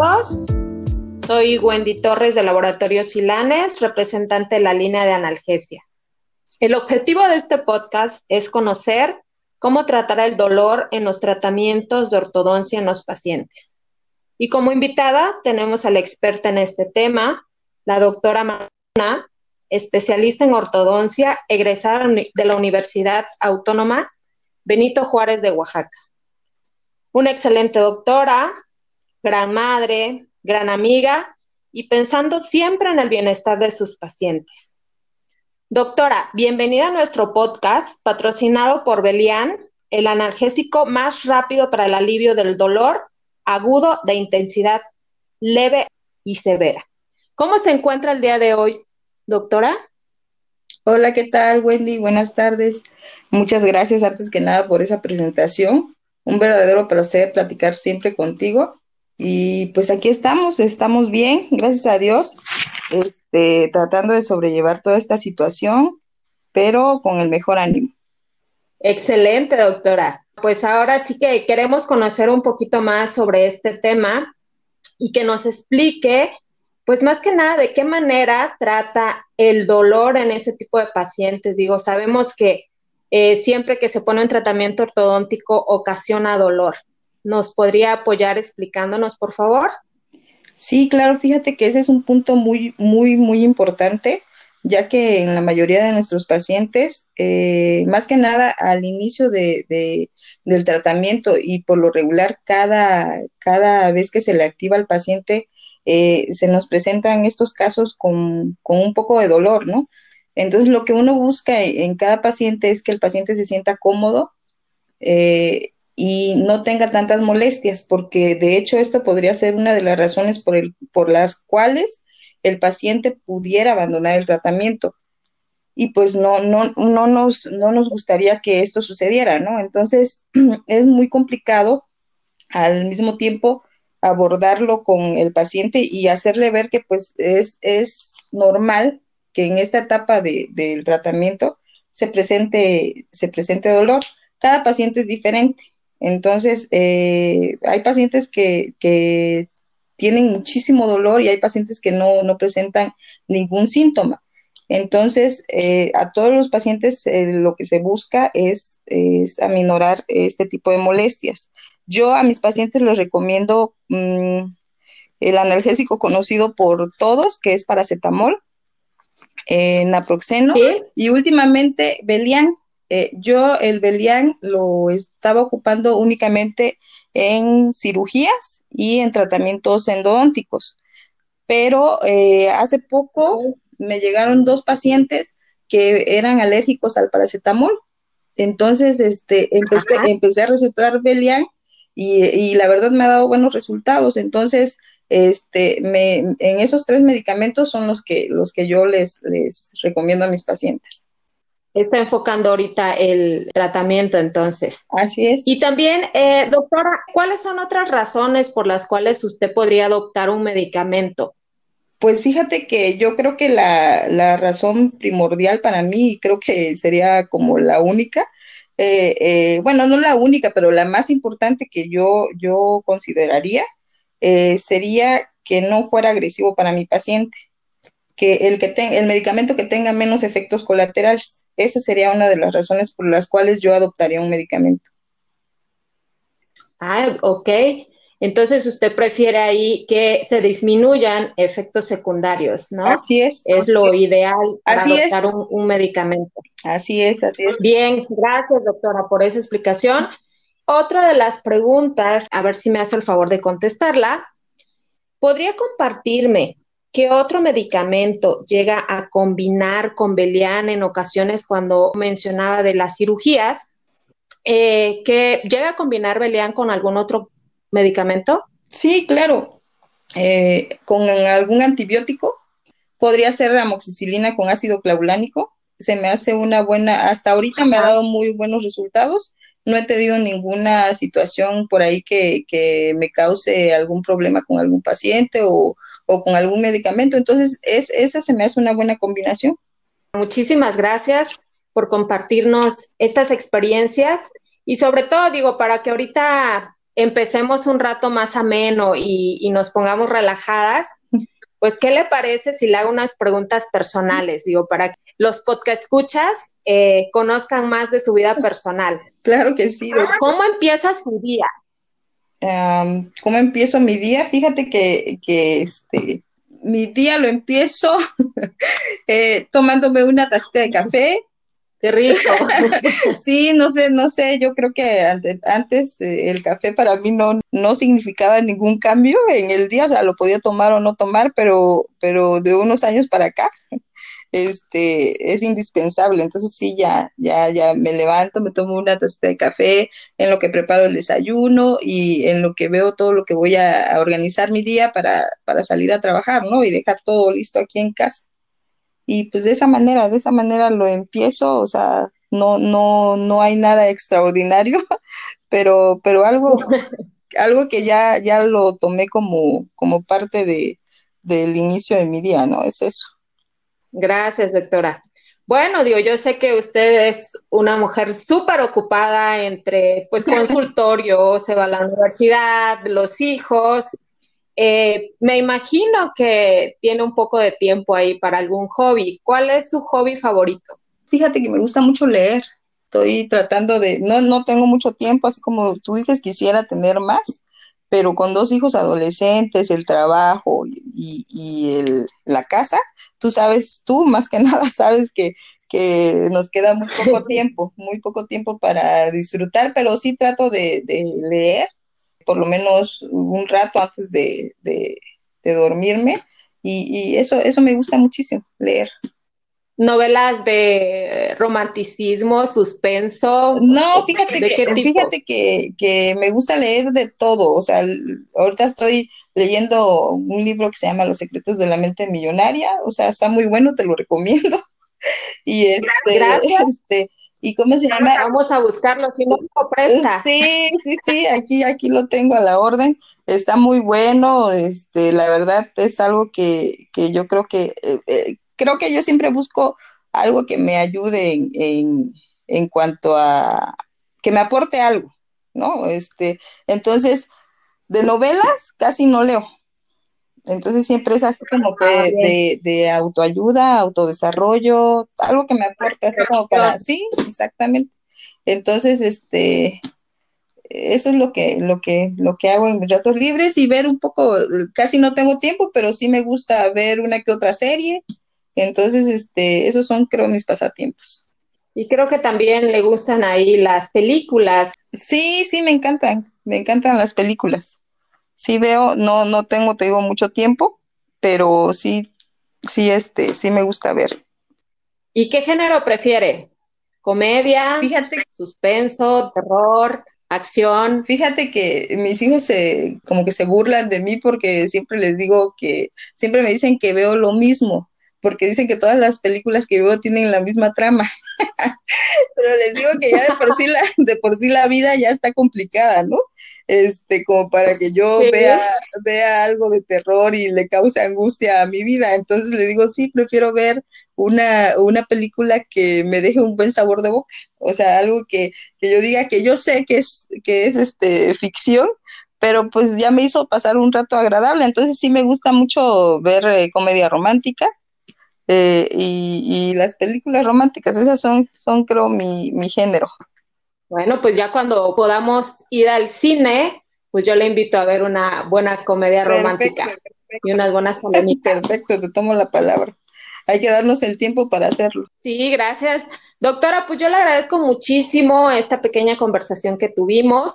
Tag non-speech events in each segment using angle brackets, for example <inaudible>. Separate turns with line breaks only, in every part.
todos. Soy Wendy Torres de Laboratorio Silanes, representante de la línea de analgesia. El objetivo de este podcast es conocer cómo tratar el dolor en los tratamientos de ortodoncia en los pacientes. Y como invitada tenemos a la experta en este tema, la doctora Marina, especialista en ortodoncia, egresada de la Universidad Autónoma Benito Juárez de Oaxaca. Una excelente doctora, gran madre, gran amiga y pensando siempre en el bienestar de sus pacientes. Doctora, bienvenida a nuestro podcast patrocinado por Belian, el analgésico más rápido para el alivio del dolor agudo de intensidad leve y severa. ¿Cómo se encuentra el día de hoy, doctora?
Hola, ¿qué tal, Wendy? Buenas tardes. Muchas gracias antes que nada por esa presentación. Un verdadero placer platicar siempre contigo y pues aquí estamos, estamos bien, gracias a Dios, este, tratando de sobrellevar toda esta situación, pero con el mejor ánimo.
Excelente, doctora. Pues ahora sí que queremos conocer un poquito más sobre este tema y que nos explique, pues más que nada, de qué manera trata el dolor en ese tipo de pacientes. Digo, sabemos que eh, siempre que se pone un tratamiento ortodóntico ocasiona dolor. ¿Nos podría apoyar explicándonos, por favor?
Sí, claro, fíjate que ese es un punto muy, muy, muy importante, ya que en la mayoría de nuestros pacientes, eh, más que nada al inicio de, del tratamiento y por lo regular cada, cada vez que se le activa al paciente, eh, se nos presentan estos casos con, con, un poco de dolor, ¿no? Entonces, lo que uno busca en cada paciente es que el paciente se sienta cómodo, eh, y no tenga tantas molestias, porque de hecho esto podría ser una de las razones por, el, por las cuales el paciente pudiera abandonar el tratamiento. Y pues no, no, no, nos, no nos gustaría que esto sucediera, ¿no? Entonces <clears throat> es muy complicado al mismo tiempo abordarlo con el paciente y hacerle ver que pues es, es normal que en esta etapa de, del tratamiento se presente, se presente dolor. Cada paciente es diferente. Entonces, eh, hay pacientes que, tienen muchísimo dolor y hay pacientes que no, presentan ningún síntoma. Entonces, eh, a todos los pacientes eh, lo que se busca es, aminorar este tipo de molestias. Yo a mis pacientes les recomiendo mm, el analgésico conocido por todos, que es paracetamol, naproxeno y últimamente Belian, eh, yo el Belian lo estaba ocupando únicamente en cirugías y en tratamientos endodónticos, pero eh, hace poco me llegaron dos pacientes que eran alérgicos al paracetamol. Entonces, este, empecé, a recetar Belian y, la verdad me ha dado buenos resultados. Entonces, este, me, en esos tres medicamentos son los que, los que yo les, les recomiendo a mis pacientes
está enfocando ahorita el tratamiento entonces.
Así es.
Y también, eh, doctora, ¿cuáles son otras razones por las cuales usted podría adoptar un medicamento?
Pues fíjate que yo creo que la, la razón primordial para mí, creo que sería como la única, eh, eh, bueno, no la única, pero la más importante que yo, yo consideraría sería que no fuera agresivo para mi paciente que el, que el medicamento que tenga menos efectos colaterales. Esa sería una de las razones por las cuales yo adoptaría un medicamento.
Ah, ok. Entonces usted prefiere ahí que se disminuyan efectos secundarios, ¿no?
Así es.
Es lo ideal para adoptar Un, un, medicamento.
Así es, así es.
Bien, gracias doctora por esa explicación. Otra de las preguntas, a ver si me hace el favor de contestarla. ¿Podría compartirme ¿Qué otro medicamento llega a combinar con Belian en ocasiones cuando mencionaba de las cirugías? Eh, ¿Que llega a combinar Belian con algún otro medicamento?
Sí, claro. Eh, con algún antibiótico. Podría ser amoxicilina con ácido clavulánico. Se me hace una buena, hasta ahorita me ha dado muy buenos resultados. No he tenido ninguna situación por ahí que, que me cause algún problema con algún paciente o, o con algún medicamento. Entonces, es, esa se me hace una buena combinación.
Muchísimas gracias por compartirnos estas experiencias y sobre todo, digo, para que ahorita empecemos un rato más ameno y, y nos pongamos relajadas, pues, ¿qué le parece si le hago unas preguntas personales? Digo, para que los podcast escuchas eh, conozcan más de su vida personal.
Claro que sí.
¿Cómo empieza su día?
¿Cómo empiezo mi día? Fíjate que, que este, mi día lo empiezo <laughs> eh, tomándome una tacita de café.
Qué rico. <laughs>
sí, no sé, no sé, yo creo que antes, eh, el café para mí no, no significaba ningún cambio en el día, o sea, lo podía tomar o no tomar, pero, pero de unos años para acá este, es indispensable. Entonces sí, ya, ya, ya me levanto, me tomo una taza de café en lo que preparo el desayuno y en lo que veo todo lo que voy a, organizar mi día para, para salir a trabajar, ¿no? Y dejar todo listo aquí en casa. Y pues de esa manera, de esa manera lo empiezo, o sea, no, no, no hay nada extraordinario, <laughs> pero, pero algo, <laughs> algo que ya, ya lo tomé como, como parte de, del inicio de mi día, ¿no? Es eso.
Gracias, doctora. Bueno, digo, yo sé que usted es una mujer súper ocupada entre, pues, <laughs> consultorio, se va a la universidad, los hijos. Eh, me imagino que tiene un poco de tiempo ahí para algún hobby. ¿Cuál es su hobby favorito?
Fíjate que me gusta mucho leer. Estoy tratando de, no, no tengo mucho tiempo, así como tú dices, quisiera tener más, pero con dos hijos adolescentes, el trabajo y, el, la casa, tú sabes, tú más que <laughs> nada sabes que, que nos queda muy poco tiempo, muy poco tiempo para disfrutar, pero sí trato de, leer por lo menos un rato antes de, de, dormirme y, y, eso, eso me gusta muchísimo, leer
novelas de romanticismo, suspenso.
No, fíjate, que, fíjate que, me gusta leer de todo. O sea, ahorita estoy leyendo un libro que se llama Los secretos de la mente millonaria. O sea, está muy bueno, te lo <laughs> recomiendo. y este, este, ¿y cómo se llama?
Vamos a buscarlo, si no lo presta.
Sí, sí, sí, aquí, aquí lo tengo a la orden. Está muy bueno, este, la verdad es algo que, que yo creo que eh, eh, creo que yo siempre busco algo que me ayude en, en, cuanto a que me aporte algo, ¿no? Este, entonces, de novelas casi no leo. Entonces siempre es así como que ah, de, de, autoayuda, autodesarrollo, algo que me aporte así como para, sí, exactamente. Entonces, este, eso es lo que, lo que, lo que hago en mis ratos libres y ver un poco, casi no tengo tiempo, pero sí me gusta ver una que otra serie, entonces, este, esos son, creo, mis pasatiempos.
Y creo que también le gustan ahí las películas.
Sí, sí, me encantan, me encantan las películas. Sí veo, no, no tengo, te digo, mucho tiempo, pero sí, sí, este, sí me gusta ver.
¿Y qué género prefiere? ¿Comedia? Fíjate. ¿Suspenso? ¿Terror? acción.
Fíjate que mis hijos se, como que se burlan de mí porque siempre les digo que, siempre me dicen que veo lo mismo porque dicen que todas las películas que veo tienen la misma trama. <laughs> Pero les digo que ya de por sí la, de por sí la vida ya está complicada, ¿no? Este, como para que yo vea, vea algo de terror y le cause angustia a mi vida. Entonces les digo, sí, prefiero ver una, una película que me deje un buen sabor de boca. O sea, algo que, que yo diga que yo sé que es, que es este ficción, pero pues ya me hizo pasar un rato agradable. Entonces sí me gusta mucho ver eh, comedia romántica eh, y, las películas románticas, esas son, son creo, mi, mi género.
Bueno, pues ya cuando podamos ir al cine, pues yo le invito a ver una buena comedia romántica y unas buenas palomitas.
Perfecto, te tomo la palabra. Hay que darnos el tiempo para hacerlo.
Sí, gracias. Doctora, pues yo le agradezco muchísimo esta pequeña conversación que tuvimos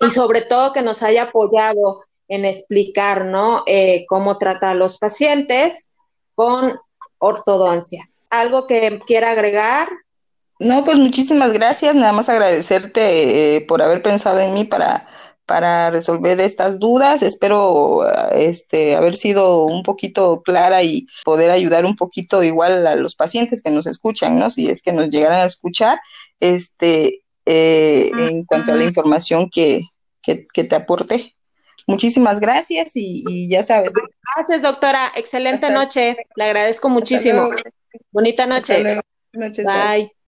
y sobre todo que nos haya apoyado en explicar, ¿no? Eh, cómo trata a los pacientes con ortodoncia. ¿Algo que quiera agregar?
No, pues muchísimas gracias. Nada más agradecerte eh, por haber pensado en mí para, para resolver estas dudas. Espero este, haber sido un poquito clara y poder ayudar un poquito igual a los pacientes que nos escuchan, ¿no? Si es que nos llegaran a escuchar, este, eh, en cuanto a la información que, que, que te aporté. Muchísimas gracias y, ya sabes.
Gracias, doctora. Excelente noche. Le agradezco muchísimo. Bonita noche.
Bye.